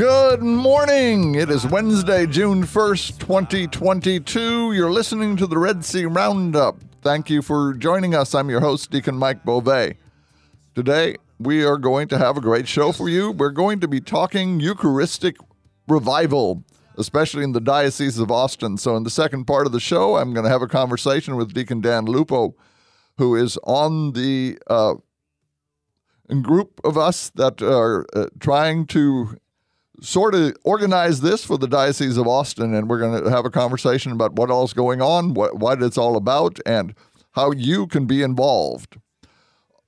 Good morning. It is Wednesday, June 1st, 2022. You're listening to the Red C Roundup. Thank you for joining us. I'm your host, Deacon Mike Beauvais. Today, we are going to have a great show for you. We're going to be talking Eucharistic revival, especially in the Diocese of Austin. So, in the second part of the show, I'm going to have a conversation with Deacon Dan Lupo, who is on the uh, group of us that are uh, trying to sort of organize this for the Diocese of Austin, and we're going to have a conversation about what all's going on, what, what it's all about, and how you can be involved.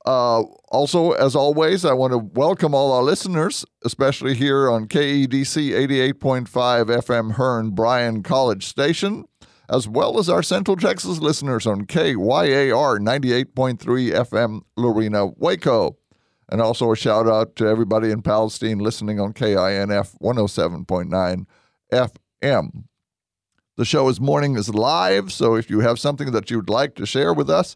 Uh, also, as always, I want to welcome all our listeners, especially here on KEDC 88.5 FM Hearne Bryan College Station, as well as our Central Texas listeners on KYAR 98.3 FM Lorena Waco. And also a shout out to everybody in Palestine listening on KINF 107.9 FM. The show is morning is live, so if you have something that you'd like to share with us,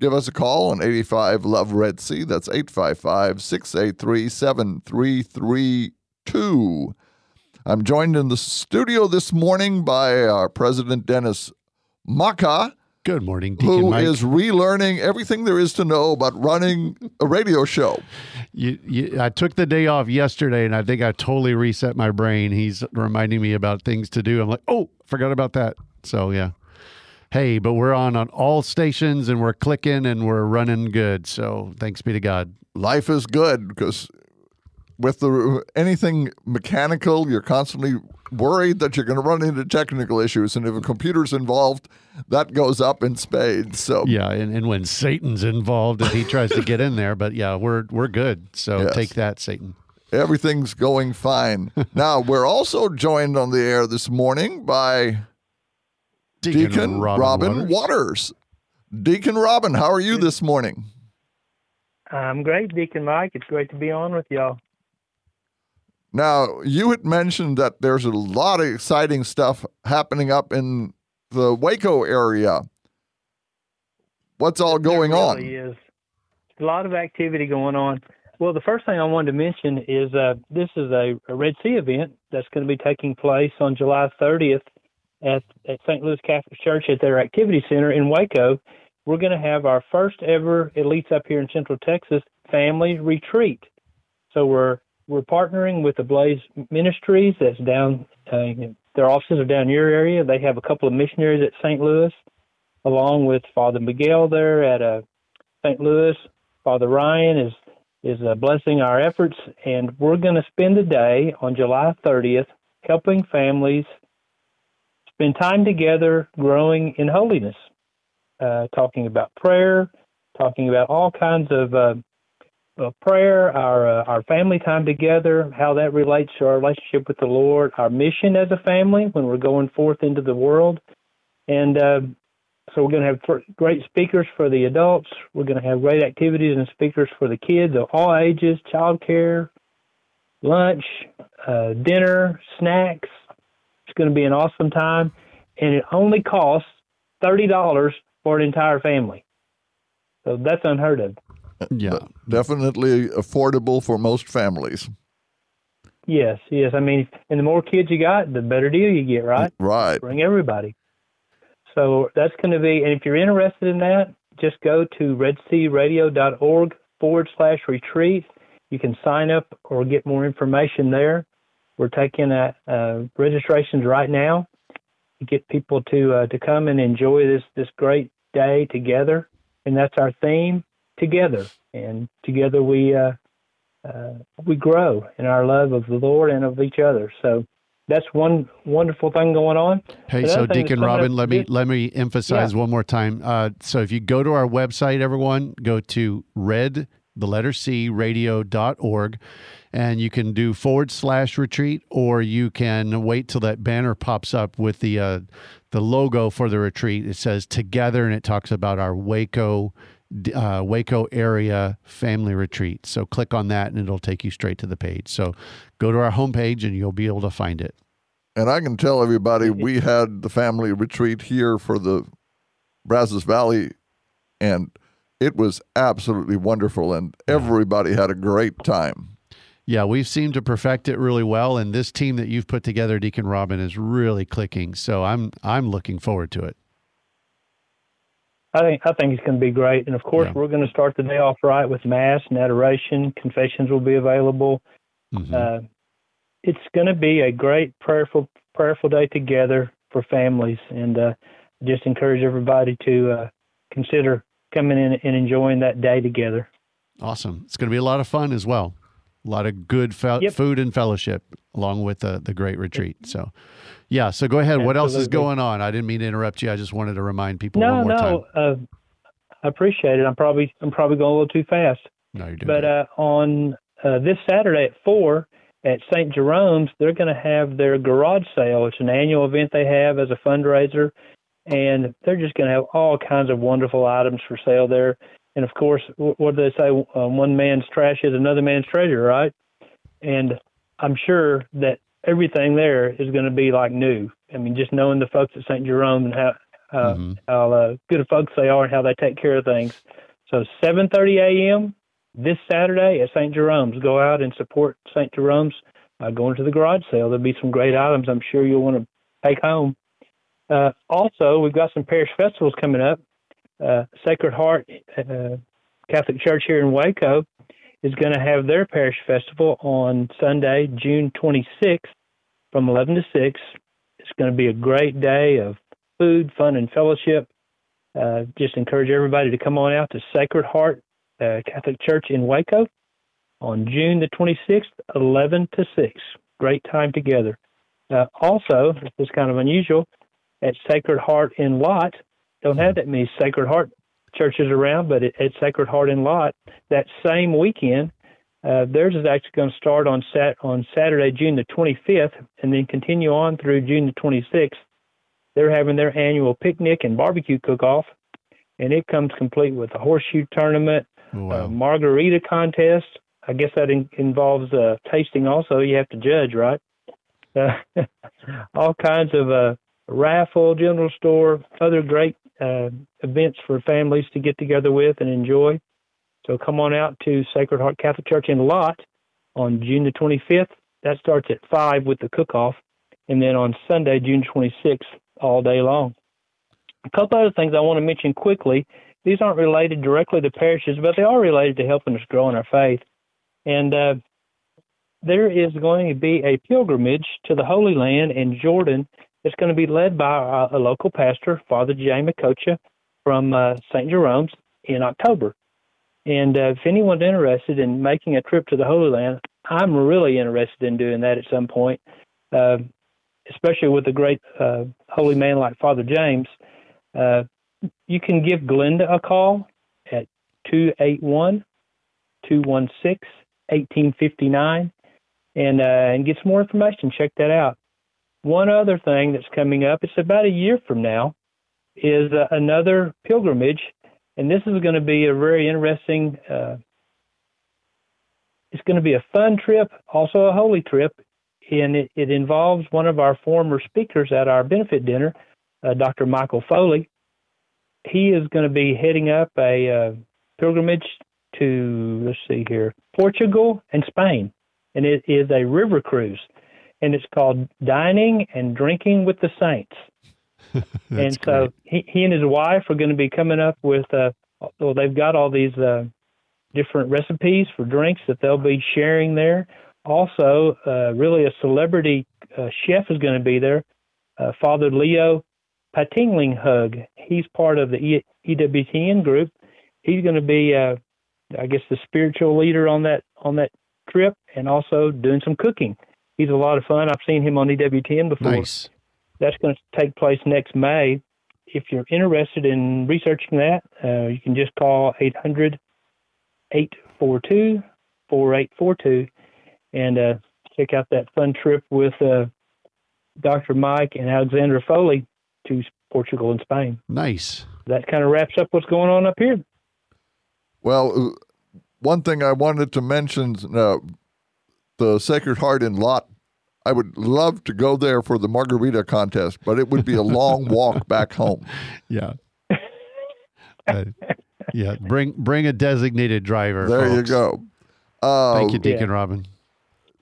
give us a call on 85 Love Red C. That's 855 683 7332. I'm joined in the studio this morning by our President Dennis Maka. Good morning, Deacon who Mike. is relearning everything there is to know about running a radio show. You, you, I took the day off yesterday, and I think I totally reset my brain. He's reminding me about things to do. I'm like, oh, forgot about that. So yeah. Hey, but we're on on all stations, and we're clicking, and we're running good. So thanks be to God. Life is good because with the anything mechanical, you're constantly worried that you're going to run into technical issues, and if a computer's involved, that goes up in spades. So yeah, and, and when Satan's involved, and he tries to get in there, but yeah, we're we're good. So Yes. take that, Satan. everything's going fine. now we're also joined on the air this morning by Deacon, Robin, Waters. Waters. Deacon Robin, how are you this morning? I'm great, Deacon Mike. It's great to be on with y'all. Now, you had mentioned that there's a lot of exciting stuff happening up in the Waco area. What's all going There on? really is a lot of activity going on. Well, the first thing I wanted to mention is uh, this is a, a Red C event that's going to be taking place on July 30th at, at St. Louis Catholic Church at their activity center in Waco. We're going to have our first ever, elites up here in Central Texas, family retreat. So we're we're partnering with the Blaze Ministries. That's down. Uh, their offices are down your area. They have a couple of missionaries at St. Louis, along with Father Miguel there at uh, St. Louis. Father Ryan is is uh, blessing our efforts, and we're going to spend the day on July 30th helping families spend time together, growing in holiness, uh, talking about prayer, talking about all kinds of prayer, our uh, our family time together, how that relates to our relationship with the Lord, our mission as a family when we're going forth into the world, and uh, so we're going to have great speakers for the adults. We're going to have great activities and speakers for the kids of all ages, childcare, lunch, uh, dinner, snacks. It's going to be an awesome time, and it only costs thirty dollars for an entire family. So that's unheard of. Yeah. Definitely affordable for most families. Yes, yes. I mean, and the more kids you got, the better deal you get, right? Right. Bring everybody. So that's going to be, and if you're interested in that, just go to redcradio.org forward slash retreat. You can sign up or get more information there. We're taking uh, uh, registrations right now to get people to uh, to come and enjoy this this great day together, and that's our theme: together. And together we uh, uh, we grow in our love of the Lord and of each other. So that's one wonderful thing going on. Hey, so other thing that's Deacon Robin, let me let me emphasize one more time. Uh, so if you go to our website, everyone, go to red the letter C radio.org and you can do forward slash retreat, or you can wait till that banner pops up with the uh, the logo for the retreat. It says together, and it talks about our Waco uh, Waco area family retreat. So click on that, and it'll take you straight to the page. So go to our homepage, and you'll be able to find it. And I can tell everybody we had the family retreat here for the Brazos Valley, and it was absolutely wonderful, and everybody had a great time. Yeah, we've seemed to perfect it really well, and this team that you've put together, Deacon Robin, is really clicking. So I'm I'm looking forward to it. I think I think it's going to be great, and of course, yeah. we're going to start the day off right with mass and adoration. Confessions will be available. Mm-hmm. Uh, it's going to be a great prayerful prayerful day together for families, and uh, just encourage everybody to uh, consider coming in and enjoying that day together. Awesome! It's going to be a lot of fun as well. A lot of good fe- yep. food and fellowship along with the the great retreat. So, yeah. So go ahead. Absolutely. What else is going on? I didn't mean to interrupt you. I just wanted to remind people no, one more no, time. No, uh, I appreciate it. I'm probably I'm probably going a little too fast. No, you're doing. But uh, on uh, this Saturday at four at St. Jerome's, they're going to have their garage sale. It's an annual event they have as a fundraiser, and they're just going to have all kinds of wonderful items for sale there. And of course, what do they say? Uh, one man's trash is another man's treasure, right? And I'm sure that everything there is going to be like new. I mean, just knowing the folks at St. Jerome and how uh, mm-hmm. how uh, good of folks they are and how they take care of things. So 7:30 a.m. this Saturday at St. Jerome's. Go out and support St. Jerome's. Uh, going to the garage sale. There'll be some great items I'm sure you'll want to take home. Uh, also, we've got some parish festivals coming up. Uh, Sacred Heart uh, Catholic Church here in Waco is going to have their parish festival on Sunday, June 26th from 11 to 6. It's going to be a great day of food, fun, and fellowship. Uh, just encourage everybody to come on out to Sacred Heart uh, Catholic Church in Waco on June the 26th, 11 to 6. Great time together. Uh, also, this is kind of unusual, at Sacred Heart in Lott, don't have that many Sacred Heart churches around, but at, Sacred Heart in Lott, that same weekend, uh, theirs is actually going to start on sat on Saturday, June the 25th, and then continue on through June the 26th. They're having their annual picnic and barbecue cook-off, and it comes complete with a horseshoe tournament, wow. a margarita contest. I guess that in, involves uh, tasting also. You have to judge, right? Uh, all kinds of uh, raffle, general store, other great uh, events for families to get together with and enjoy. So come on out to Sacred Heart Catholic Church in Lott on June the 25th. That starts at 5 with the cook-off. And then on Sunday, June 26th, all day long. A couple other things I want to mention quickly. These aren't related directly to parishes, but they are related to helping us grow in our faith. And uh, there is going to be a pilgrimage to the Holy Land in Jordan. It's going to be led by a, local pastor, Father Jay Makocha from uh, St. Jerome's in October. And uh, if anyone's interested in making a trip to the Holy Land, I'm really interested in doing that at some point. Uh, especially with a great uh, holy man like Father James, uh, you can give Glenda a call at 281 216 1859 and, uh, and get some more information. Check that out. One other thing that's coming up, it's about a year from now, is uh, another pilgrimage. And this is going to be a very interesting, uh, it's going to be a fun trip, also a holy trip and it, it involves one of our former speakers at our benefit dinner, uh, Dr. Michael Foley. He is going to be heading up a uh, pilgrimage to, let's see here, Portugal and Spain. And it is a river cruise. And it's called Dining and Drinking with the Saints. and so he, he and his wife are going to be coming up with, uh, well, they've got all these uh, different recipes for drinks that they'll be sharing there also, uh, really a celebrity uh, chef is going to be there. Uh, Father Leo Patalinghug. He's part of the e- EWTN group. He's going to be, uh, I guess, the spiritual leader on that on that trip, and also doing some cooking. He's a lot of fun. I've seen him on EWTN before. Nice. That's going to take place next May. If you're interested in researching that, uh, you can just call 800 842 4842 and uh, check out that fun trip with uh, Dr. Mike and Alexandra Foley to Portugal and Spain. Nice. That kind of wraps up what's going on up here. Well, uh, one thing I wanted to mention uh, the Sacred Heart in Lott. I would love to go there for the margarita contest, but it would be a long walk back home. Yeah. Uh, yeah. Bring bring a designated driver. There you go. Uh, Thank you, Yeah. Deacon Robin.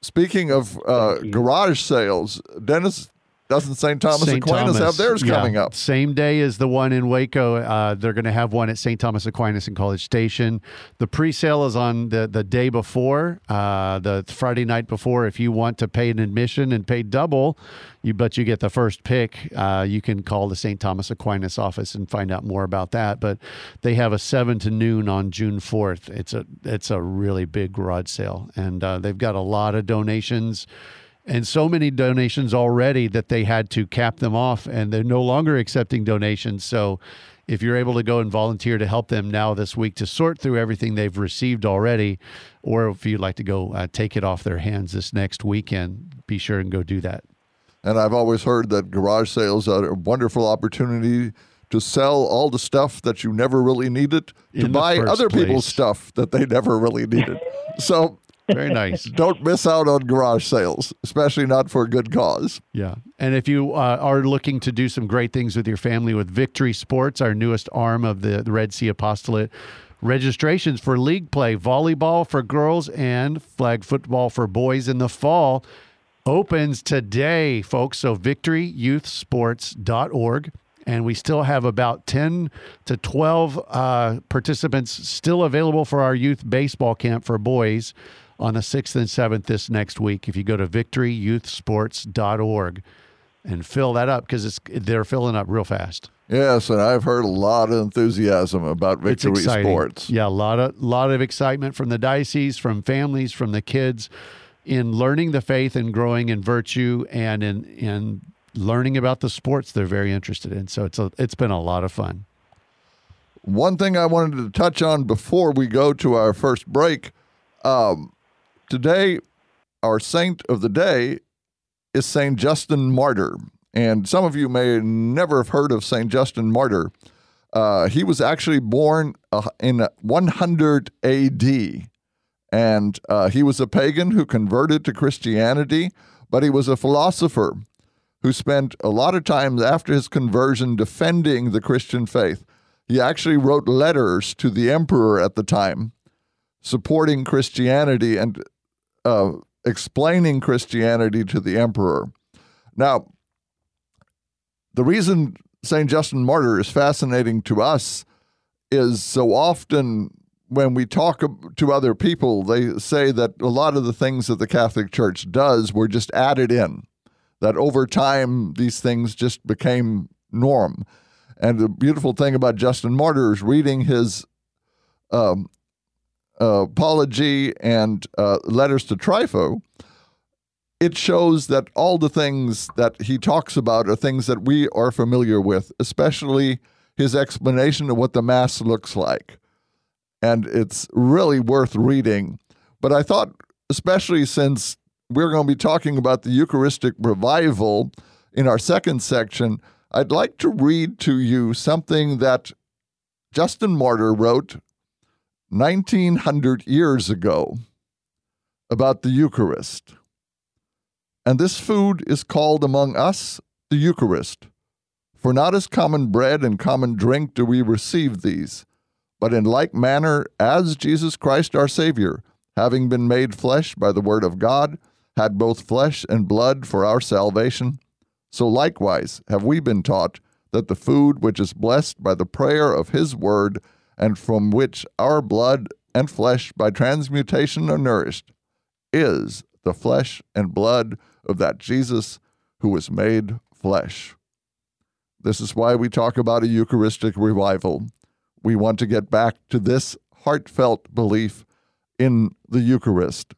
Speaking of uh, garage sales, Dennis, doesn't St. Thomas St. Aquinas have theirs yeah, coming up? Same day as the one in Waco. Uh, they're going to have one at St. Thomas Aquinas in College Station. The pre-sale is on the, the day before, uh, the Friday night before. If you want to pay an admission and pay double, you but you get the first pick. Uh, you can call the St. Thomas Aquinas office and find out more about that. But they have a seven to noon on June fourth. It's a it's a really big garage sale, and uh, they've got a lot of donations and so many donations already that they had to cap them off and they're no longer accepting donations. So if you're able to go and volunteer to help them now this week to sort through everything they've received already or if you'd like to go uh, take it off their hands this next weekend be sure and go do that. And I've always heard that garage sales are a wonderful opportunity to sell all the stuff that you never really needed to buy other people's stuff that they never really needed. so very nice don't miss out on garage sales, especially not for a good cause. Yeah. And if you uh, are looking to do some great things with your family with Victory Sports, our newest arm of the, the Red C Apostolate, registrations for league play, volleyball for girls and flag football for boys in the fall opens today, folks. So victoryyouthsports.org. And we still have about 10 to 12 uh, participants still available for our youth baseball camp for boys on the 6th and 7th this next week. If you go to victoryyouthsports.org and fill that up because it's they're filling up real fast. Yes, and I've heard a lot of enthusiasm about Victory. Sports. Yeah, a lot of lot of excitement from the diocese, from families, from the kids in learning the faith and growing in virtue and in in learning about the sports they're very interested in. So it's a, it's been a lot of fun. One thing I wanted to touch on before we go to our first break um, today, our saint of the day is St. Justin Martyr. And some of you may never have heard of St. Justin Martyr. Uh, he was actually born uh, in 100 AD. And uh, he was a pagan who converted to Christianity, but he was a philosopher who spent a lot of time after his conversion defending the Christian faith. He actually wrote letters to the emperor at the time supporting Christianity and uh, explaining Christianity to the emperor. Now, the reason St. Justin Martyr is fascinating to us is so often when we talk to other people, they say that a lot of the things that the Catholic Church does were just added in, that over time these things just became norm. And the beautiful thing about Justin Martyr is reading his um, uh, apology and uh, letters to Trypho, it shows that all the things that he talks about are things that we are familiar with, especially his explanation of what the Mass looks like. And it's really worth reading. But I thought, especially since we're going to be talking about the Eucharistic revival in our second section, I'd like to read to you something that Justin Martyr wrote 1900 years ago about the Eucharist. And this food is called among us the Eucharist. For not as common bread and common drink do we receive these, but in like manner as Jesus Christ our Savior, having been made flesh by the Word of God, had both flesh and blood for our salvation, so likewise have we been taught that the food which is blessed by the prayer of His Word, and from which our blood and flesh by transmutation are nourished, is the flesh and blood of that Jesus who was made flesh. This is why we talk about a Eucharistic revival. We want to get back to this heartfelt belief in the Eucharist.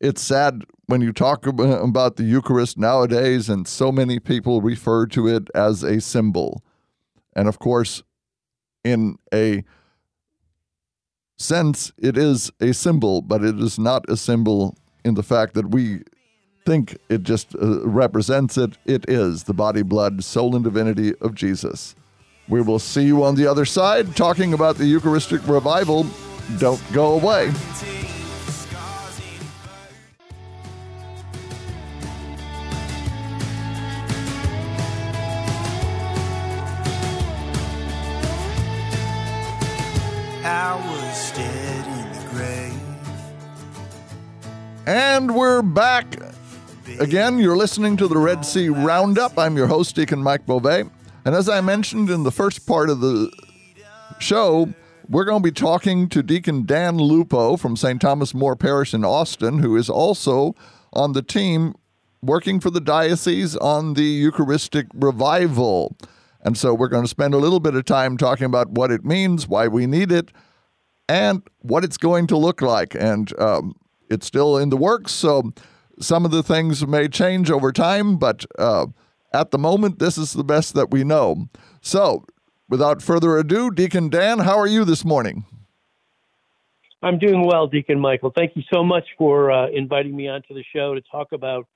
It's sad when you talk about the Eucharist nowadays, and so many people refer to it as a symbol. And of course, in a sense, it is a symbol, but it is not a symbol in the fact that we think it just uh, represents it. It is the body, blood, soul, and divinity of Jesus. We will see you on the other side talking about the Eucharistic revival. Don't go away. And we're back. Again, you're listening to the Red C Roundup. I'm your host, Deacon Mike Beauvais. And as I mentioned in the first part of the show, we're going to be talking to Deacon Dan Lupo from St. Thomas More Parish in Austin, who is also on the team working for the diocese on the Eucharistic revival. And so we're going to spend a little bit of time talking about what it means, why we need it, and what it's going to look like. And um, it's still in the works, so some of the things may change over time, but uh, at the moment, this is the best that we know. So, without further ado, Deacon Dan, how are you this morning? I'm doing well, Deacon Michael. Thank you so much for uh, inviting me onto the show to talk about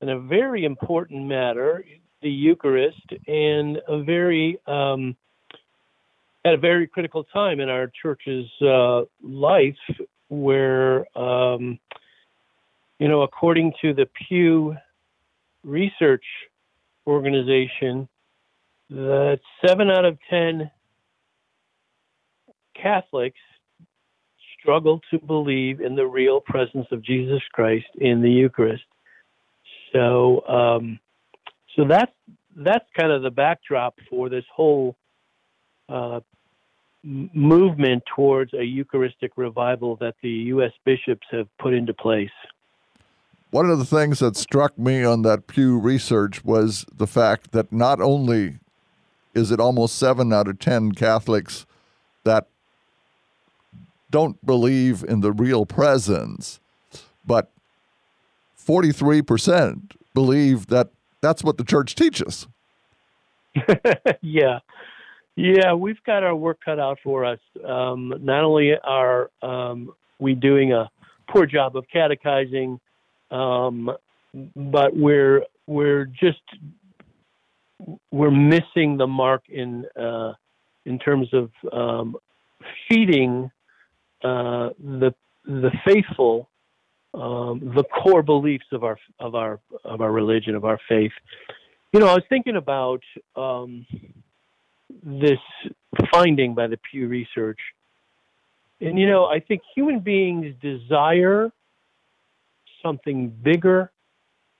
an, a very important matter, the Eucharist, and a very um, at a very critical time in our church's uh, life where, um, you know, according to the Pew Research Organization, that seven out of 10 Catholics struggle to believe in the real presence of Jesus Christ in the Eucharist. So, um, so that's that's kind of the backdrop for this whole uh, movement towards a Eucharistic revival that the U.S. bishops have put into place. One of the things that struck me on that Pew research was the fact that not only is it almost seven out of 10 Catholics that don't believe in the real presence, but 43% believe that that's what the church teaches. yeah. Yeah, we've got our work cut out for us. Um, not only are um, we doing a poor job of catechizing, um, but we're we're just we're missing the mark in uh, in terms of um, feeding uh, the the faithful um, the core beliefs of our of our of our religion of our faith. You know, I was thinking about um, this finding by the Pew Research. And you know, I think human beings desire something bigger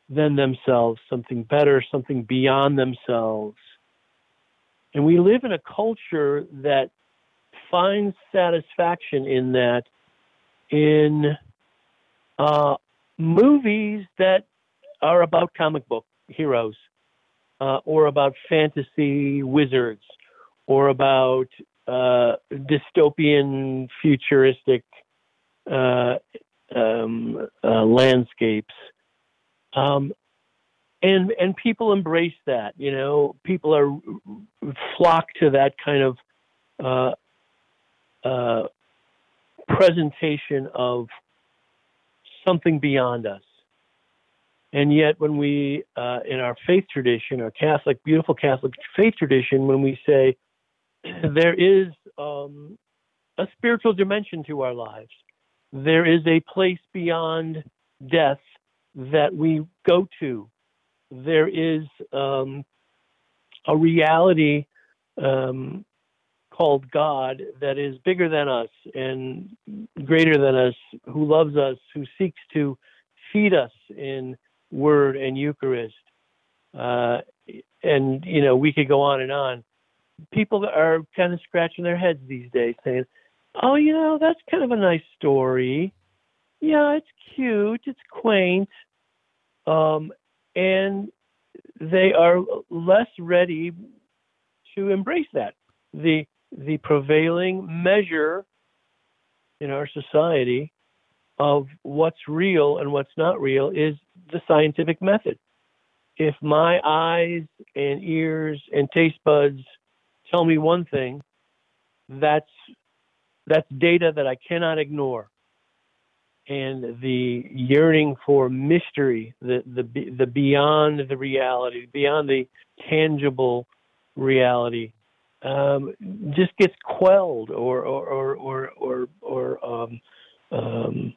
than themselves, something better, something beyond themselves. And we live in a culture that finds satisfaction in that in uh, movies that are about comic book heroes uh, or about fantasy wizards or about uh, dystopian futuristic uh, um, uh, landscapes. Um, and and people embrace that. You know, people are flock to that kind of presentation of something beyond us. And yet, when we, uh, in our faith tradition, our Catholic, beautiful Catholic faith tradition, when we say there is um, a spiritual dimension to our lives, there is a place beyond death that we go to, there is um, a reality um, called God that is bigger than us and greater than us, who loves us, who seeks to feed us in word and Eucharist. Uh, and, you know, we could go on and on. People are kind of scratching their heads these days saying, oh, you know, that's kind of a nice story. Yeah, it's cute, it's quaint. Um, and they are less ready to embrace that. The the prevailing measure in our society of what's real and what's not real is the scientific method. If my eyes and ears and taste buds tell me one thing, that's that's data that I cannot ignore. and the yearning for mystery, the the the beyond the reality, beyond the tangible reality, um, just gets quelled or or or or or, or um, um,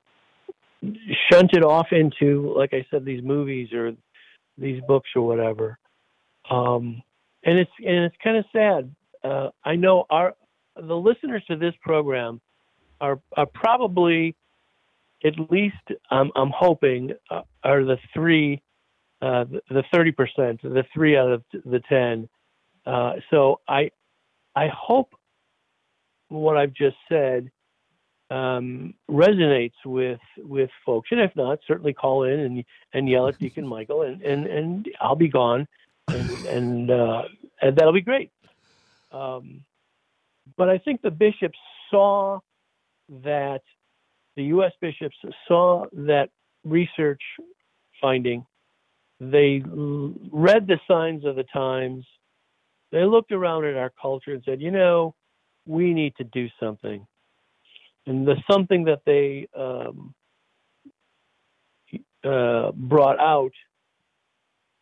shunted off into, like I said, these movies or these books or whatever. Um, and it's and it's kind of sad. Uh, I know our the listeners to this program are are probably at least I'm I'm hoping uh, are the three uh, the thirty percent the three out of the ten. Uh, so I I hope what I've just said um, resonates with with folks, and if not, certainly call in and and yell at Deacon Michael, and and and I'll be gone, and and, uh, and that'll be great. Um, but I think the bishops saw that the U.S. bishops saw that research finding. They read the signs of the times. They looked around at our culture and said, you know, we need to do something. And the something that they um, uh, brought out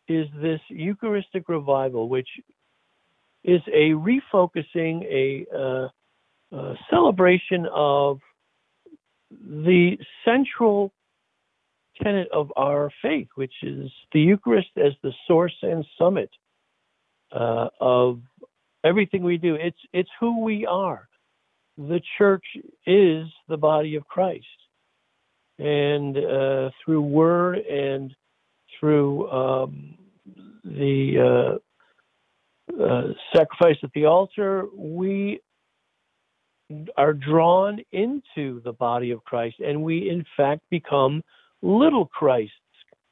is this Eucharistic revival, which is a refocusing, a, uh, a celebration of the central tenet of our faith, which is the Eucharist as the source and summit uh, of everything we do. It's it's who we are the church is the body of Christ. And uh, through word and through um, the uh, uh, sacrifice at the altar, we are drawn into the body of Christ, and we in fact become little Christs.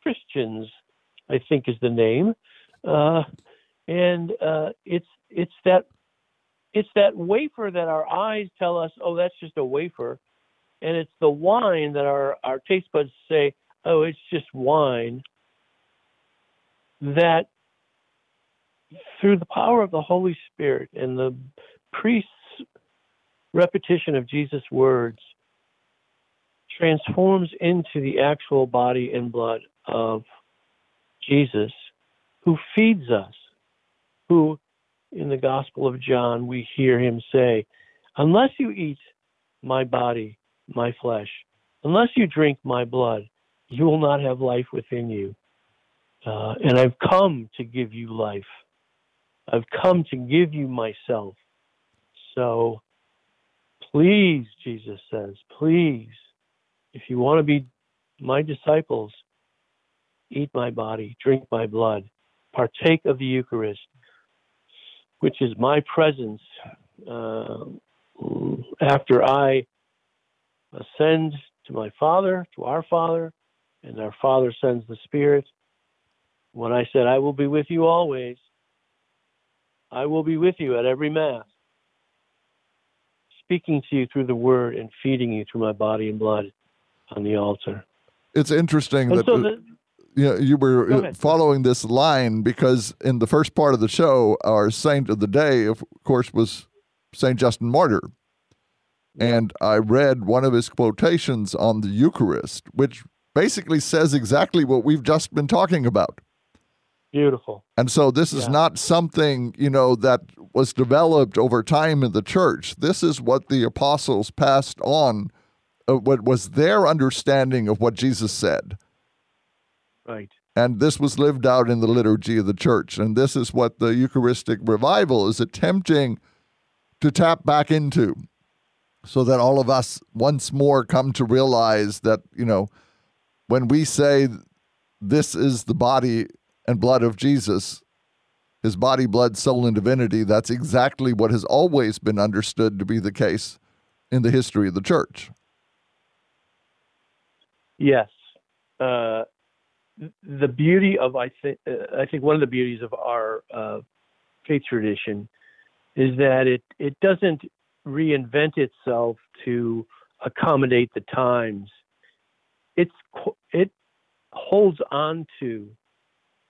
Christians, I think, is the name, uh, and uh, it's it's that it's that wafer that our eyes tell us, oh, that's just a wafer. And it's the wine that our, our taste buds say, oh, it's just wine. That through the power of the Holy Spirit and the priest's repetition of Jesus' words transforms into the actual body and blood of Jesus, who feeds us, who in the Gospel of John, we hear him say, Unless you eat my body, my flesh, unless you drink my blood, you will not have life within you. Uh, and I've come to give you life. I've come to give you myself. So please, Jesus says, please, if you want to be my disciples, eat my body, drink my blood, partake of the Eucharist, which is my presence uh, after I ascend to my Father, to our Father, and our Father sends the Spirit. When I said, I will be with you always, I will be with you at every Mass, speaking to you through the Word and feeding you through my body and blood on the altar. It's interesting and that. So the, you, know, you were following this line because in the first part of the show, our saint of the day, of course, was Saint Justin Martyr. And I read one of his quotations on the Eucharist, which basically says exactly what we've just been talking about. Beautiful. And so this is yeah. not something, you know, that was developed over time in the church. This is what the apostles passed on, uh, what was their understanding of what Jesus said. Right. And this was lived out in the liturgy of the church. And this is what the Eucharistic revival is attempting to tap back into so that all of us once more come to realize that, you know, when we say this is the body and blood of Jesus, his body, blood, soul, and divinity, that's exactly what has always been understood to be the case in the history of the church. Yes. Uh, the beauty of I think uh, I think one of the beauties of our uh, faith tradition is that it it doesn't reinvent itself to accommodate the times. It's it holds on to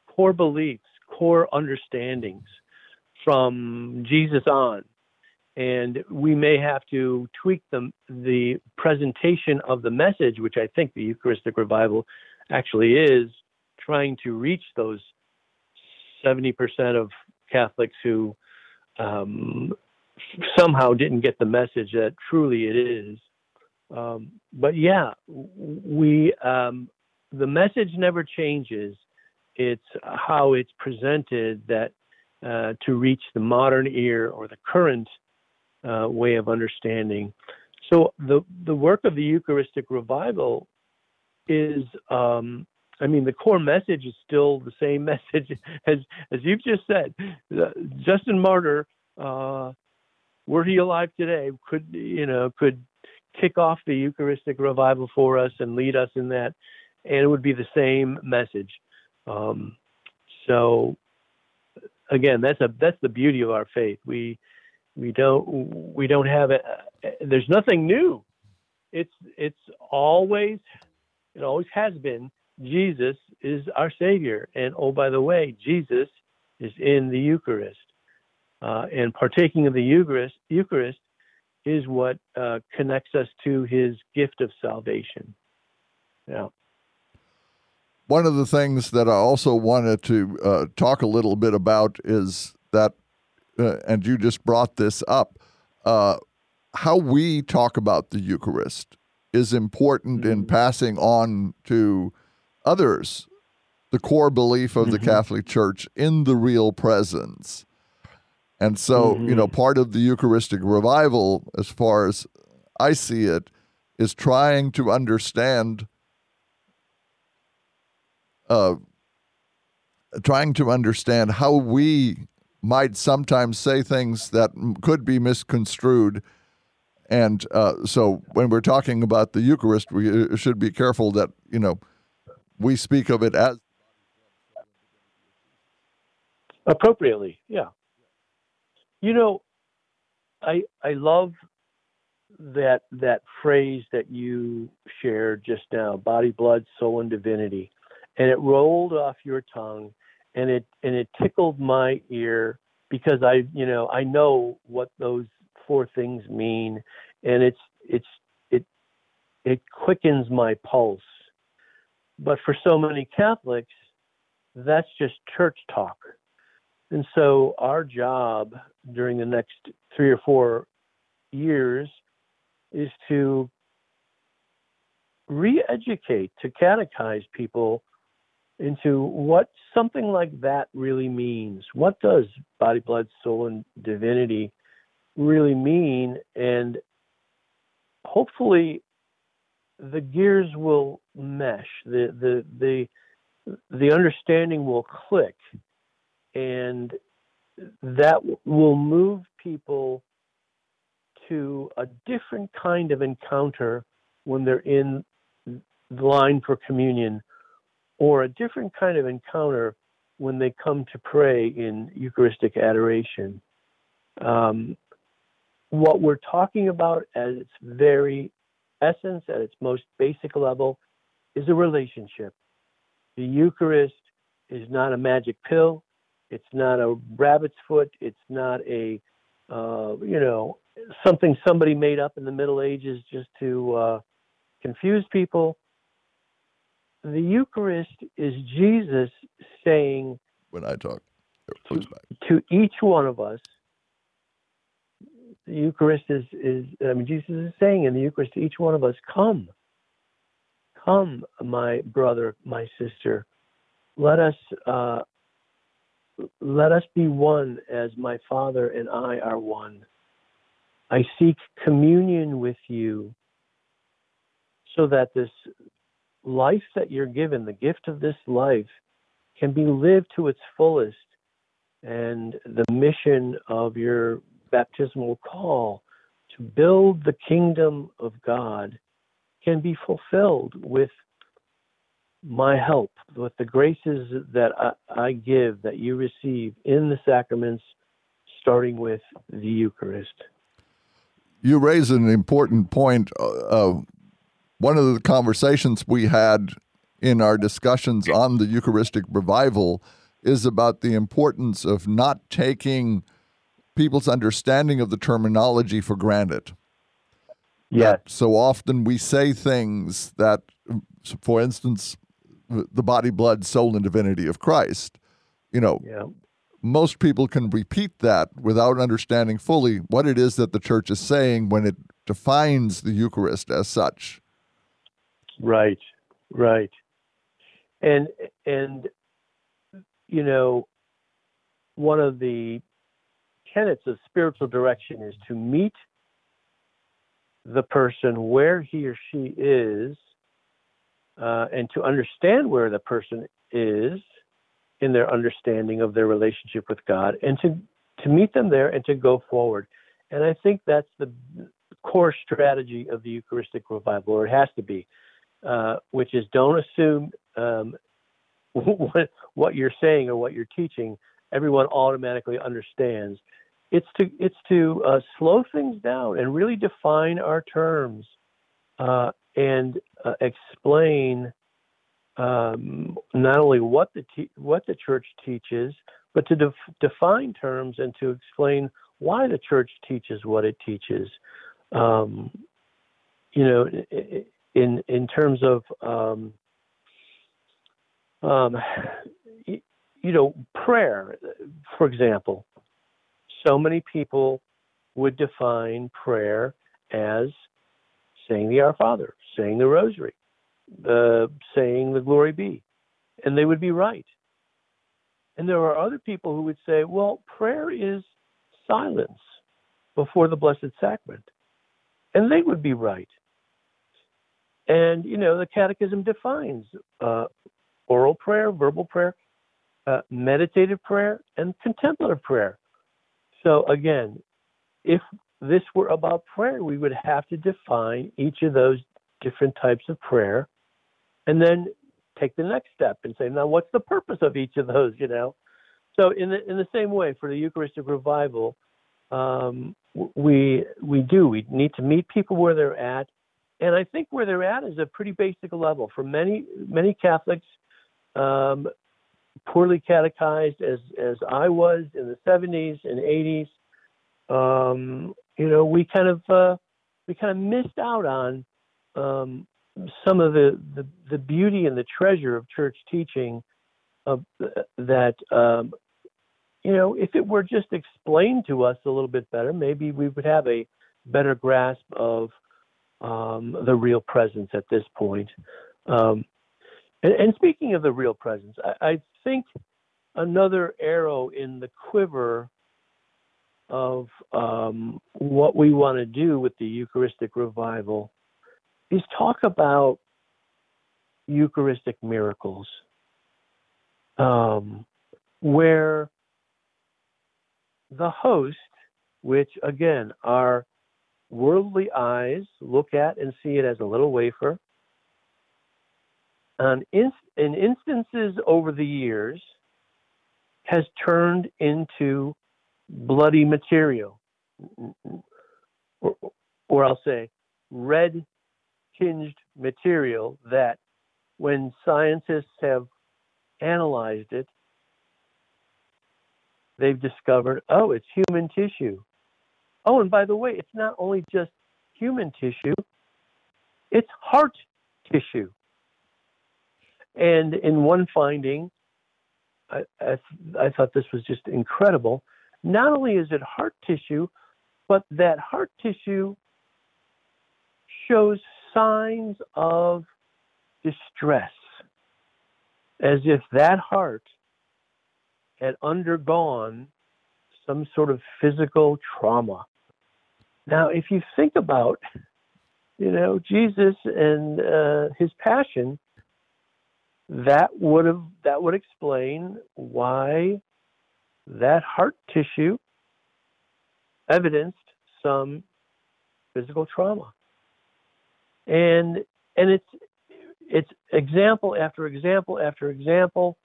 core beliefs, core understandings from Jesus on, and we may have to tweak the the presentation of the message, which I think the Eucharistic revival actually is trying to reach those 70% of Catholics who um, somehow didn't get the message that truly it is. Um, but yeah, we um, the message never changes. It's how it's presented that uh, to reach the modern ear or the current uh, way of understanding. So the the work of the Eucharistic revival is, um, I mean, the core message is still the same message as as you've just said. Justin Martyr, uh, were he alive today, could you know could kick off the Eucharistic revival for us and lead us in that, and it would be the same message. Um, so again, that's a that's the beauty of our faith. We we don't we don't have it. There's nothing new. It's it's always it always has been. Jesus is our Savior, and oh by the way, Jesus is in the Eucharist, uh, and partaking of the Eucharist Eucharist is what uh, connects us to His gift of salvation. Yeah. One of the things that I also wanted to uh, talk a little bit about is that uh, and you just brought this up, uh, how we talk about the Eucharist is important mm-hmm. in passing on to others the core belief of mm-hmm. the Catholic Church in the real presence. And so, mm-hmm. you know, part of the Eucharistic revival, as far as I see it, is trying to understand, uh, trying to understand how we might sometimes say things that could be misconstrued. And uh, so when we're talking about the Eucharist, we uh, should be careful that, you know, we speak of it as appropriately. Yeah. You know, I I love that that phrase that you shared just now, body, blood, soul, and divinity. And it rolled off your tongue and it and it tickled my ear because I you know I know what those four things mean, and it's it's it it quickens my pulse. But for so many Catholics, that's just church talk. And so our job during the next three or four years is to re-educate, to catechize people into what something like that really means. What does body, blood, soul, and divinity really mean? And hopefully, the gears will mesh. The the the the understanding will click, and that will move people to a different kind of encounter when they're in the line for communion or a different kind of encounter when they come to pray in Eucharistic adoration. Um, what we're talking about at its very essence, at its most basic level, is a relationship. The Eucharist is not a magic pill. It's not a rabbit's foot. It's not a, uh, you know, something somebody made up in the Middle Ages just to uh, confuse people the Eucharist is Jesus saying, when I talk, to, to, each one of us, the Eucharist is, is, I mean, Jesus is saying in the Eucharist to each one of us, come, come, my brother, my sister, let us, uh, let us be one as my Father and I are one. I seek communion with you so that this life that you're given, the gift of this life, can be lived to its fullest. And the mission of your baptismal call to build the kingdom of God can be fulfilled with my help, with the graces that I, I give, that you receive in the sacraments, starting with the Eucharist. You raise an important point uh, one of the conversations we had in our discussions on the Eucharistic revival is about the importance of not taking people's understanding of the terminology for granted. Yes. That so often we say things that, for instance, the body, blood, soul, and divinity of Christ. You know, Yeah. most people can repeat that without understanding fully what it is that the church is saying when it defines the Eucharist as such. Right, right. And and you know, one of the tenets of spiritual direction is to meet the person where he or she is, uh, and to understand where the person is in their understanding of their relationship with God, and to to meet them there and to go forward. And I think that's the core strategy of the Eucharistic revival, or it has to be uh, which is don't assume um, what, what you're saying or what you're teaching everyone automatically understands. It's to it's to uh, slow things down and really define our terms uh, and uh, explain um, not only what the te- what the church teaches, but to def- define terms and to explain why the church teaches what it teaches. Um, you know, in in terms of um, um, you, you know prayer, for example. So many people would define prayer as saying the Our Father, saying the Rosary, uh, saying the Glory Be, and they would be right. And there are other people who would say, well, prayer is silence before the Blessed Sacrament, and they would be right. And, you know, the Catechism defines uh, oral prayer, verbal prayer, uh, meditative prayer, and contemplative prayer. So, again, if this were about prayer, we would have to define each of those different types of prayer and then take the next step and say, now, what's the purpose of each of those, you know? So, in the, in the same way, for the Eucharistic revival, um, we we do. We need to meet people where they're at and I think where they're at is a pretty basic level. For many many Catholics, um, poorly catechized as as I was in the 70s and 80s, um, you know, we kind of uh, we kind of missed out on um, some of the, the the beauty and the treasure of church teaching of that. Um, you know, if it were just explained to us a little bit better, maybe we would have a better grasp of um, the real presence at this point. Um, and, and, speaking of the real presence, I, I, think another arrow in the quiver of um, what we want to do with the Eucharistic revival is talk about Eucharistic miracles, um, where the host, which again our worldly eyes look at and see it as a little wafer. And in, in instances over the years, has turned into bloody material, or, or I'll say red tinged material that when scientists have analyzed it, they've discovered, oh, it's human tissue. Oh, and by the way, it's not only just human tissue, it's heart tissue. And in one finding, I, I, I, thought this was just incredible. Not only is it heart tissue, but that heart tissue shows signs of distress, as if that heart had undergone some sort of physical trauma. Now, if you think about, you know, Jesus and uh, his passion, that would have that would explain why that heart tissue evidenced some physical trauma. And and it's it's example after example after example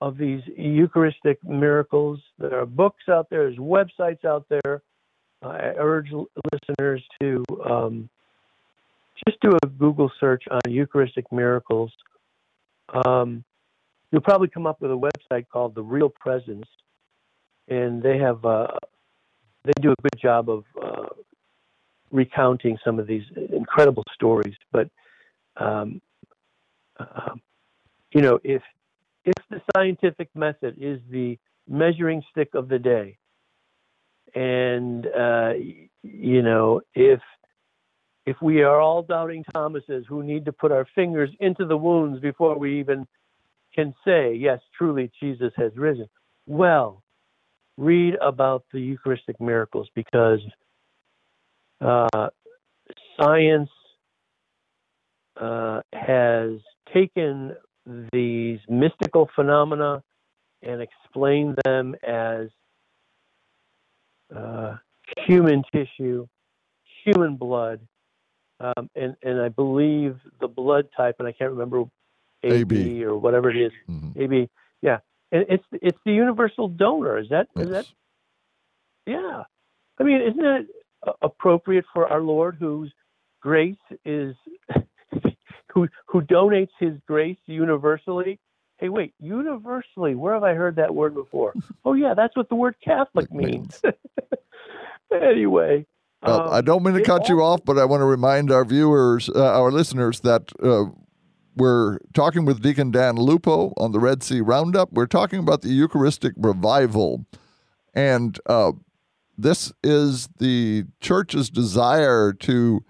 of these Eucharistic miracles. There are books out there, there's websites out there I urge listeners to um, just do a Google search on Eucharistic miracles. Um, you'll probably come up with a website called The Real Presence, and they have uh, they do a good job of uh, recounting some of these incredible stories. But um, uh, you know, if if the scientific method is the measuring stick of the day, and uh, you know, if if we are all doubting Thomases who need to put our fingers into the wounds before we even can say, yes, truly Jesus has risen, well, read about the Eucharistic miracles because uh, science uh, has taken these mystical phenomena and explained them as uh, human tissue, human blood, um, and and I believe the blood type, and I can't remember AB, AB. or whatever it is, mm-hmm. AB. Yeah, and it's it's the universal donor. Is that yes. is that? Yeah, I mean, isn't it appropriate for our Lord, whose grace is, who who donates His grace universally? Hey, wait, universally. Where have I heard that word before? oh yeah, that's what the word Catholic means. anyway, uh, I don't mean to cut you off, but I want to remind our viewers, uh, our listeners, that uh, we're talking with Deacon Dan Lupo on the Red C Roundup. We're talking about the Eucharistic revival. And uh, this is the church's desire to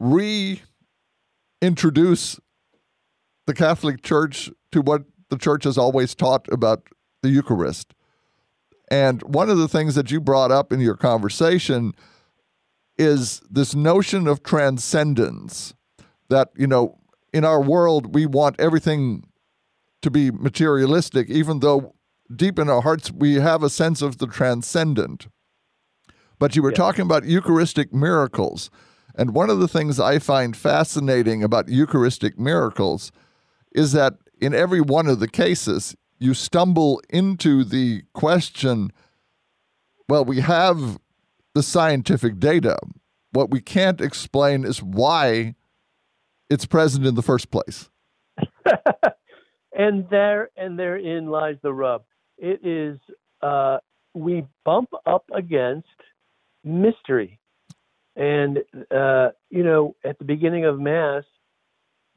reintroduce the Catholic Church to what the church has always taught about the Eucharist. And one of the things that you brought up in your conversation is this notion of transcendence that, you know, in our world, we want everything to be materialistic, even though deep in our hearts we have a sense of the transcendent. But you were yeah. talking about Eucharistic miracles. And one of the things I find fascinating about Eucharistic miracles is that in every one of the cases, you stumble into the question well, we have the scientific data. What we can't explain is why it's present in the first place. and there and therein lies the rub. It is uh, we bump up against mystery, and uh, you know at the beginning of mass,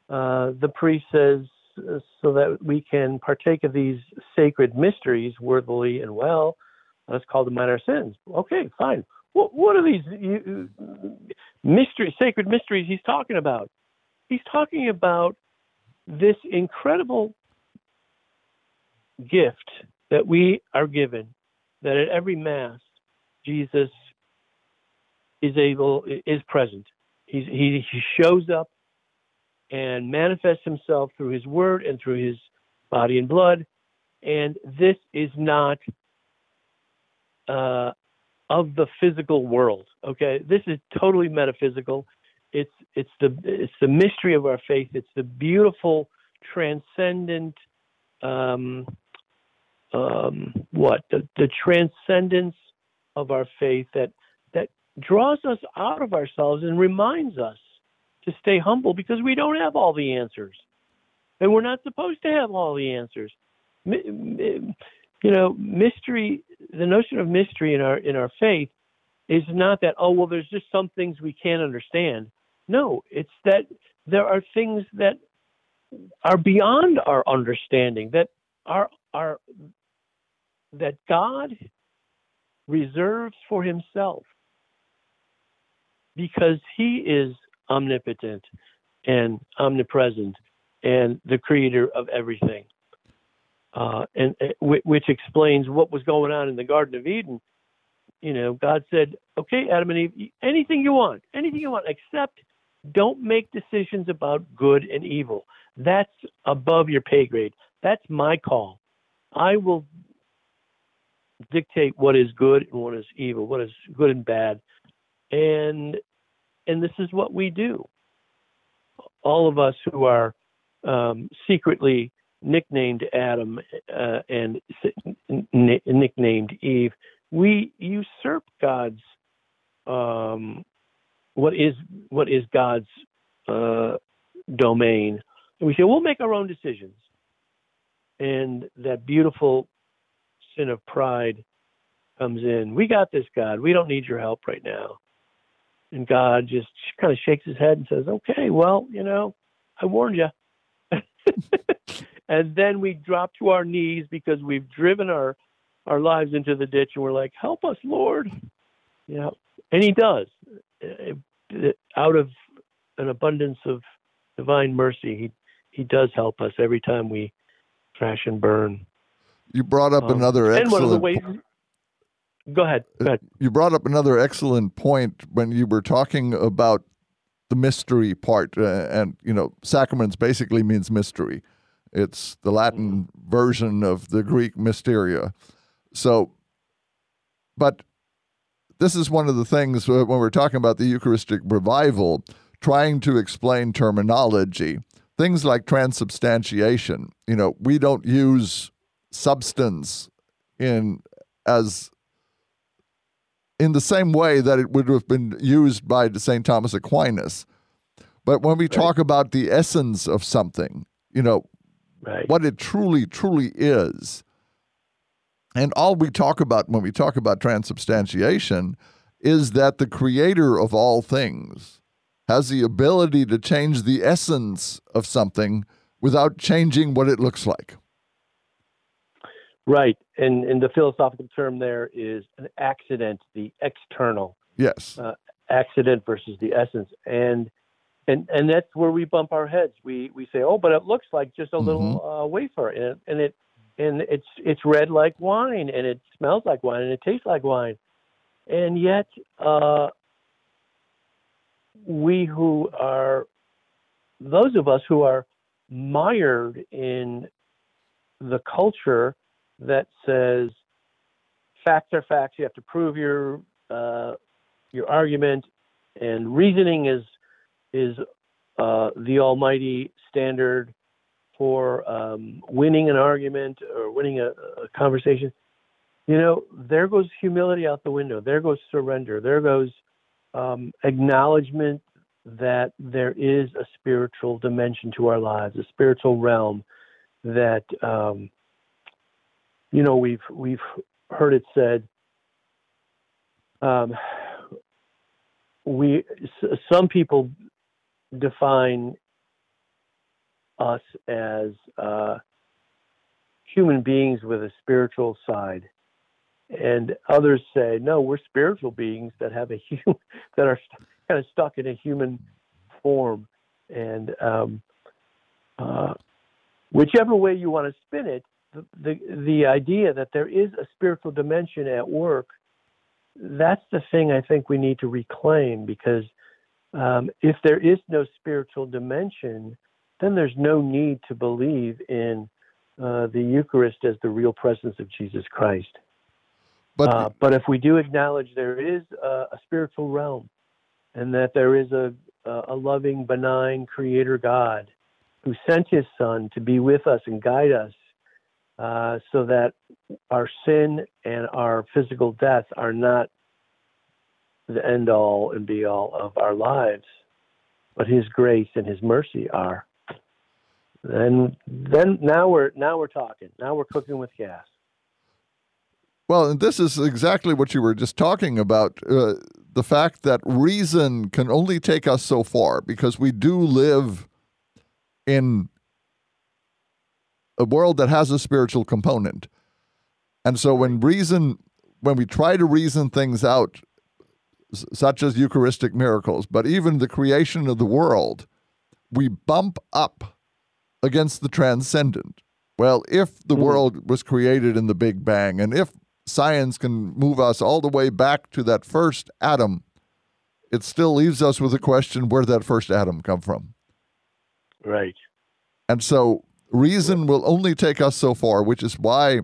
uh, the priest says, so that we can partake of these sacred mysteries worthily and well. Let's call them out our sins. Okay, fine. What, what are these mysteries, sacred mysteries he's talking about? He's talking about this incredible gift that we are given that at every mass jesus is able is present He's, he, he shows up and manifests himself through his word and through his body and blood. And this is not uh, of the physical world. Okay, this is totally metaphysical. It's it's the it's the mystery of our faith. It's the beautiful, transcendent, um, um, what the, the transcendence of our faith that that draws us out of ourselves and reminds us to stay humble because we don't have all the answers. And we're not supposed to have all the answers. You know, mystery, the notion of mystery in our in our faith is not that oh well there's just some things we can't understand. No, it's that there are things that are beyond our understanding that are are that God reserves for himself because he is omnipotent and omnipresent and the creator of everything. Uh, and uh, which explains what was going on in the Garden of Eden. You know, God said, "Okay, Adam and Eve, anything you want, anything you want, except don't make decisions about good and evil. That's above your pay grade. That's my call. I will dictate what is good and what is evil, what is good and bad, and and this is what we do. All of us who are um, secretly nicknamed Adam uh, and n- nicknamed Eve, we usurp God's um, what is what is God's uh, domain, and we say we'll make our own decisions. And that beautiful sin of pride comes in. We got this, God. We don't need your help right now. And God just kind of shakes his head and says, "Okay, well, you know, I warned you." and then we drop to our knees because we've driven our our lives into the ditch, and we're like, "Help us, Lord!" Yeah, and He does. Out of an abundance of divine mercy, He He does help us every time we crash and burn. You brought up um, another excellent. And one of the ways. Go ahead. Go ahead. You brought up another excellent point when you were talking about the mystery part, uh, and you know, sacraments basically means mystery. It's the Latin mm-hmm. version of the Greek mysteria. So, but this is one of the things when we're talking about the Eucharistic revival, trying to explain terminology. Things like transubstantiation. You know, we don't use substance in as in the same way that it would have been used by St. Thomas Aquinas. But when we right. talk about the essence of something, you know, right. what it truly, truly is, and all we talk about when we talk about transubstantiation is that the creator of all things has the ability to change the essence of something without changing what it looks like. Right. And, and the philosophical term there is an accident, the external. Yes. Uh, accident versus the essence. And and and that's where we bump our heads. We we say, "Oh, but it looks like just a mm-hmm. little uh, wafer." And it, and it and it's it's red like wine and it smells like wine and it tastes like wine. And yet uh we who are those of us who are mired in the culture that says facts are facts. You have to prove your uh, your argument, and reasoning is is uh, the almighty standard for um, winning an argument or winning a, a conversation. You know, there goes humility out the window. There goes surrender. There goes um, acknowledgement that there is a spiritual dimension to our lives, a spiritual realm that um, you know, we've we've heard it said. Um, we some people define us as uh, human beings with a spiritual side, and others say no, we're spiritual beings that have a hum- that are st- kind of stuck in a human form, and um, uh, whichever way you want to spin it, the, the idea that there is a spiritual dimension at work that's the thing I think we need to reclaim because um, if there is no spiritual dimension, then there's no need to believe in uh, the Eucharist as the real presence of Jesus Christ. But, uh, but if we do acknowledge there is a, a, spiritual realm and that there is a, a loving, benign creator God who sent his Son to be with us and guide us uh, so that our sin and our physical death are not the end all and be all of our lives, but His grace and His mercy are. Then, then now we're now we're talking. Now we're cooking with gas. Well, and this is exactly what you were just talking about. Uh, the fact that reason can only take us so far because we do live in a world that has a spiritual component. And so when reason, when we try to reason things out, such as Eucharistic miracles, but even the creation of the world, we bump up against the transcendent. Well, if the mm. world was created in the Big Bang, and if science can move us all the way back to that first atom, it still leaves us with the question where did that first atom come from? Right. And so reason will only take us so far, which is why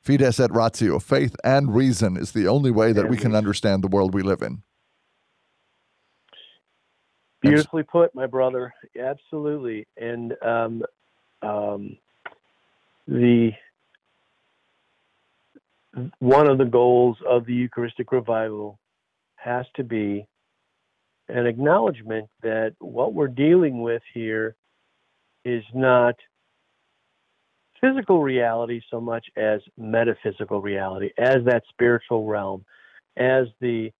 fides et ratio, faith and reason, is the only way that we can understand the world we live in. Beautifully put, my brother. Absolutely. And um, um, the one of the goals of the Eucharistic revival has to be an acknowledgement that what we're dealing with here is not physical reality so much as metaphysical reality, as that spiritual realm, as the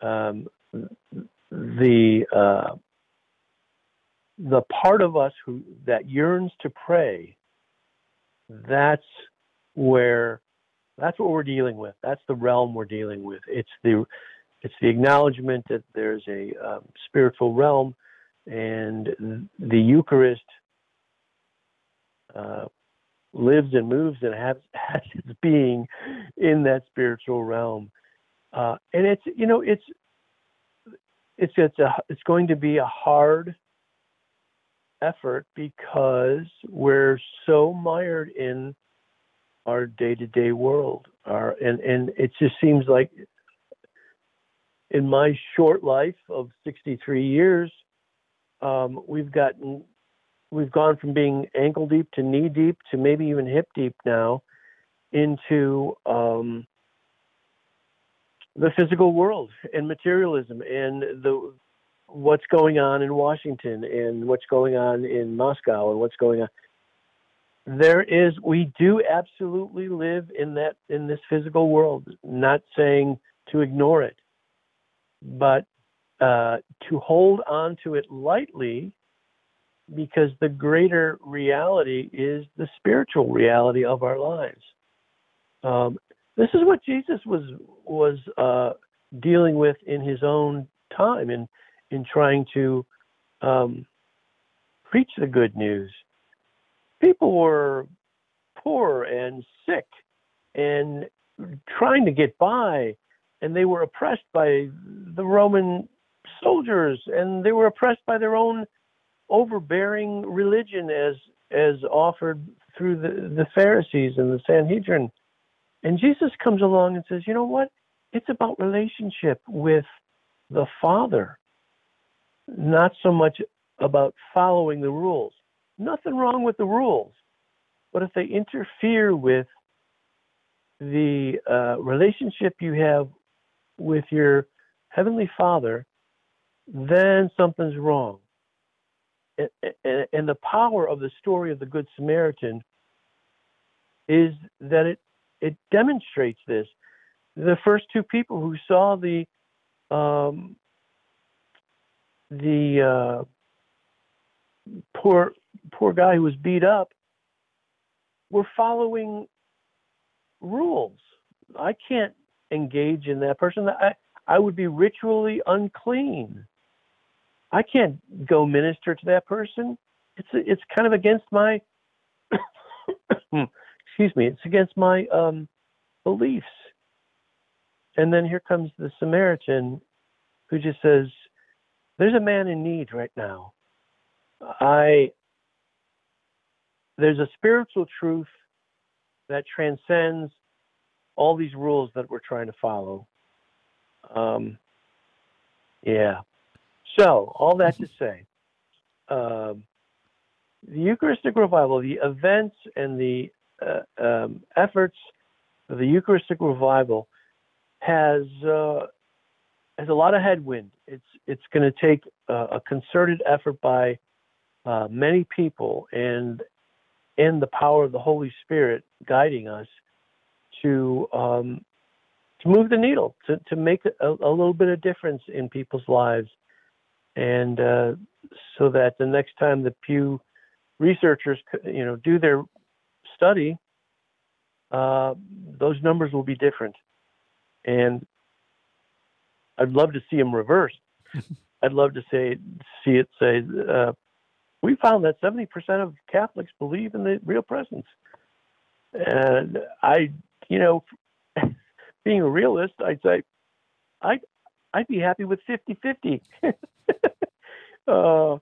um, the uh, the part of us who that yearns to pray. That's where that's what we're dealing with. That's the realm we're dealing with. It's the it's the acknowledgement that there's a um, spiritual realm, and the Eucharist uh, lives and moves and has, has its being in that spiritual realm. Uh, and it's you know it's it's it's a it's going to be a hard effort because we're so mired in our day-to-day world our and and it just seems like in my short life of 63 years um, we've gotten we've gone from being ankle deep to knee deep to maybe even hip deep now into um, the physical world and materialism and the what's going on in Washington and what's going on in Moscow and what's going on. There is we do absolutely live in that in this physical world not saying to ignore it but uh, to hold on to it lightly because the greater reality is the spiritual reality of our lives. Um, this is what Jesus was was uh, dealing with in his own time in in trying to um, preach the good news. People were poor and sick and trying to get by, and they were oppressed by the Roman soldiers, and they were oppressed by their own overbearing religion as as offered through the, the Pharisees and the Sanhedrin. And Jesus comes along and says, you know what? It's about relationship with the Father, not so much about following the rules. Nothing wrong with the rules, but if they interfere with the uh, relationship you have with your Heavenly Father, then something's wrong and the power of the story of the Good Samaritan is that it it demonstrates this. The first two people who saw the um, the uh, poor poor guy who was beat up were following rules. I can't engage in that person. I I would be ritually unclean. I can't go minister to that person. It's it's kind of against my excuse me. It's against my um, beliefs. And then here comes the Samaritan, who just says, "There's a man in need right now. I there's a spiritual truth that transcends all these rules that we're trying to follow. Um, yeah, so, all that to say, um, the Eucharistic revival, the events and the uh, um, efforts of the Eucharistic revival has uh, has a lot of headwind. It's it's going to take a, a, concerted effort by uh, many people and and the power of the Holy Spirit guiding us to um, to move the needle, to to make a, a little bit of difference in people's lives and uh, so that the next time the Pew researchers, you know, do their study, uh, those numbers will be different. And I'd love to see them reversed. I'd love to say see it say uh, we found that 70% of Catholics believe in the real presence. And I, you know, being a realist, I'd say I I'd be happy with 50-50 uh,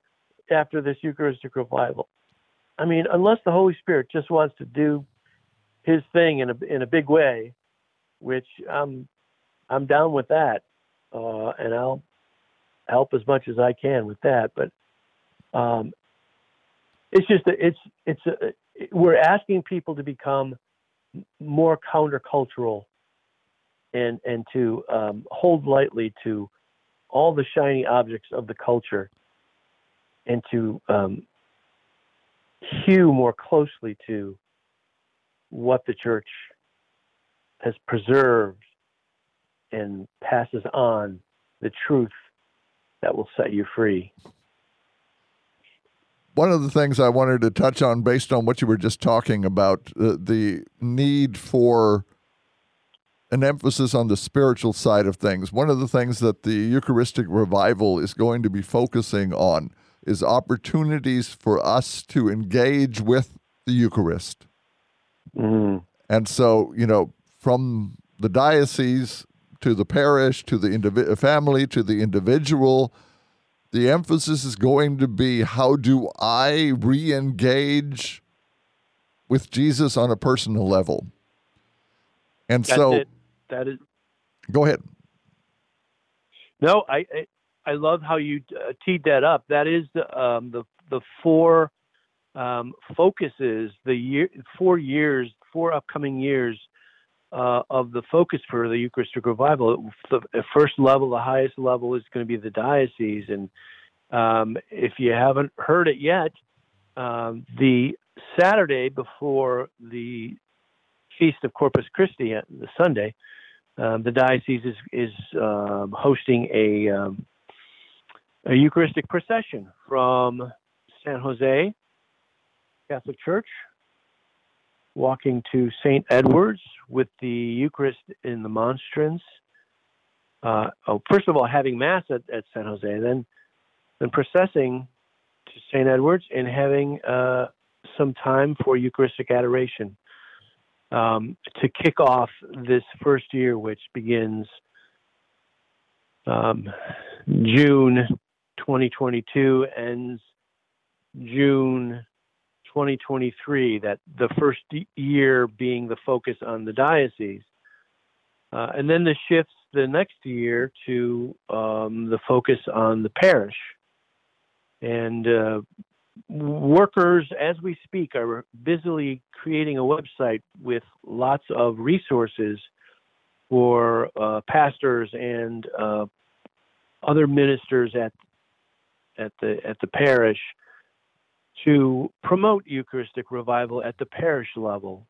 after this Eucharistic revival. I mean, unless the Holy Spirit just wants to do His thing in a in a big way, which I'm I'm down with that, uh, and I'll help as much as I can with that. But um, it's just a, it's it's a, we're asking people to become more countercultural and and to um, hold lightly to all the shiny objects of the culture and to um, hew more closely to what the church has preserved and passes on the truth that will set you free. One of the things I wanted to touch on, based on what you were just talking about, uh, the need for an emphasis on the spiritual side of things. One of the things that the Eucharistic revival is going to be focusing on is opportunities for us to engage with the Eucharist. Mm. And so, you know, from the diocese to the parish to the indivi- family to the individual, the emphasis is going to be how do I re engage with Jesus on a personal level? And That's so, it. That is go ahead. no. I I, I love how you uh, teed that up. That is the um, the the four um, focuses the year four years four upcoming years uh, of the focus for the Eucharistic revival. The first level, the highest level, is going to be the diocese, and um, if you haven't heard it yet, um, the Saturday before the feast of Corpus Christi, uh, the Sunday, um, the diocese is is um, hosting a um, a Eucharistic procession from San Jose Catholic Church, walking to St. Edward's with the Eucharist in the monstrance. Uh, oh, first of all, having Mass at, at San Jose, then then processing to St. Edward's and having uh, some time for Eucharistic adoration um, to kick off this first year, which begins um, June 2022, ends June 2023. That the first year being the focus on the diocese, uh, and then the shifts the next year to um, the focus on the parish. And uh, workers, as we speak, are busily creating a website with lots of resources for uh, pastors and uh, other ministers at at the at the parish to promote Eucharistic revival at the parish level.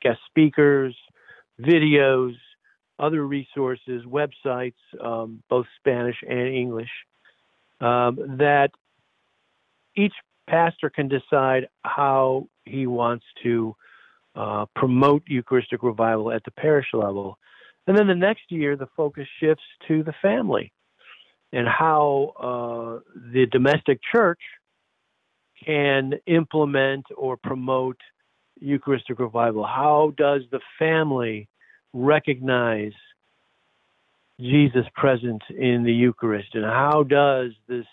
Guest speakers, videos, other resources, websites, um, both Spanish and English, um, that each pastor can decide how he wants to uh, promote Eucharistic revival at the parish level. And then the next year, the focus shifts to the family and how uh, the domestic church can implement or promote Eucharistic revival. How does the family recognize Jesus present in the Eucharist? And how does this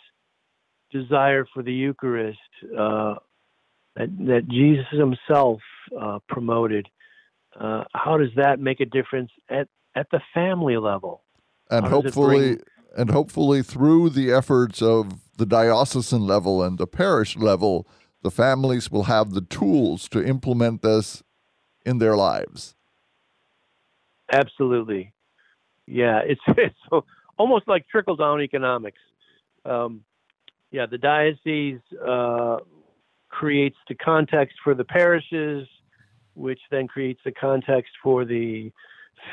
desire for the Eucharist uh, that, that, Jesus himself uh, promoted, uh, how does that make a difference at, at the family level? And hopefully, bring... and hopefully through the efforts of the diocesan level and the parish level, the families will have the tools to implement this in their lives. Absolutely. Yeah, it's, it's almost like trickle down economics. Um, yeah, the diocese uh, creates the context for the parishes, which then creates the context for the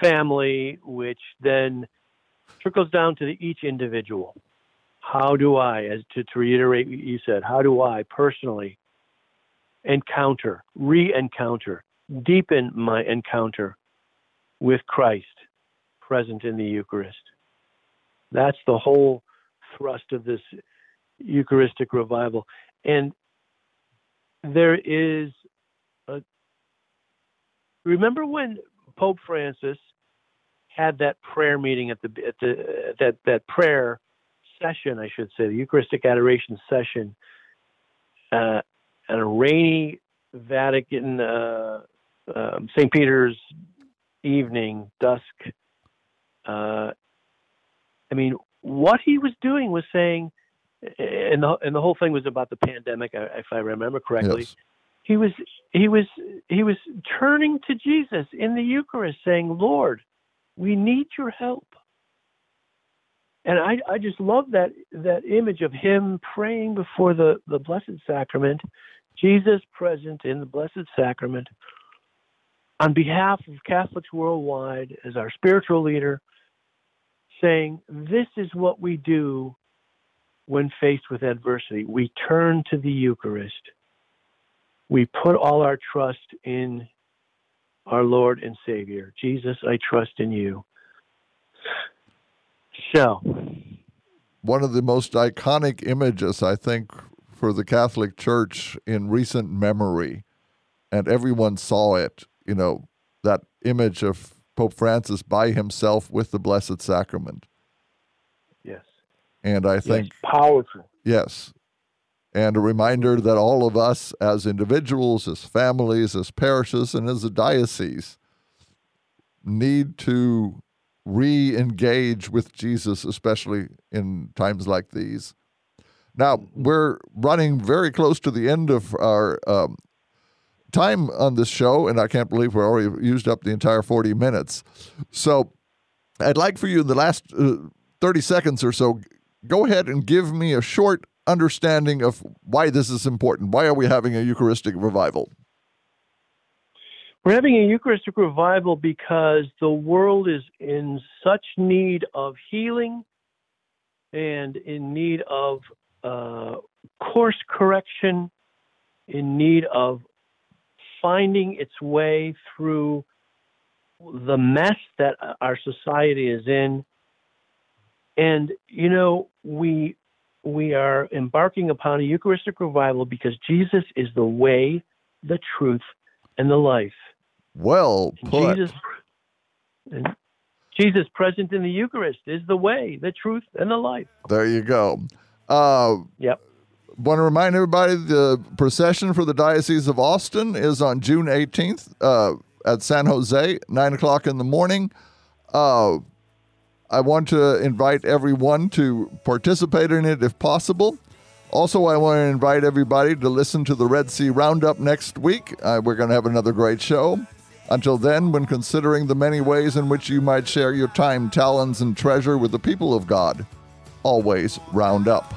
family, which then trickles down to the, each individual. How do I, as to, to reiterate what you said, how do I personally encounter, re encounter, deepen my encounter with Christ present in the Eucharist? That's the whole thrust of this Eucharistic revival. And there is a, remember when Pope Francis had that prayer meeting at the at the that that prayer session, I should say, the Eucharistic adoration session, uh, at a rainy Vatican uh, um, St. Peter's evening, dusk. Uh, I mean, what he was doing was saying, and the and the whole thing was about the pandemic, if I remember correctly. Yes. He was he was he was turning to Jesus in the Eucharist, saying, "Lord, we need your help." And I I just love that that image of him praying before the the Blessed Sacrament, Jesus present in the Blessed Sacrament, on behalf of Catholics worldwide, as our spiritual leader, saying, This is what we do when faced with adversity. We turn to the Eucharist. We put all our trust in our Lord and Savior. Jesus, I trust in you. So, one of the most iconic images, I think, for the Catholic Church in recent memory, and everyone saw it, you know, that image of Pope Francis by himself with the Blessed Sacrament. Yes. And I think, yes, powerful. yes, and a reminder that all of us as individuals, as families, as parishes, and as a diocese need to re engage with Jesus, especially in times like these. Now, we're running very close to the end of our um, time on this show, and I can't believe we're already used up the entire 40 minutes. So, I'd like for you in the last uh, 30 seconds or so, go ahead and give me a short understanding of why this is important. Why are we having a Eucharistic revival? We're having a Eucharistic revival because the world is in such need of healing and in need of uh, course correction, in need of finding its way through the mess that our society is in. And you know, we we are embarking upon a Eucharistic revival because Jesus is the way, the truth, and the life. Well put. Jesus, and Jesus present in the Eucharist is the way, the truth, and the life. There you go. Uh, Yep. Want to remind everybody the procession for the Diocese of Austin is on June 18th uh, at San Jose, 9 o'clock in the morning. Uh, I want to invite everyone to participate in it if possible. Also, I want to invite everybody to listen to the Red C Roundup next week. Uh, we're going to have another great show. Until then, when considering the many ways in which you might share your time, talents, and treasure with the people of God, always round up.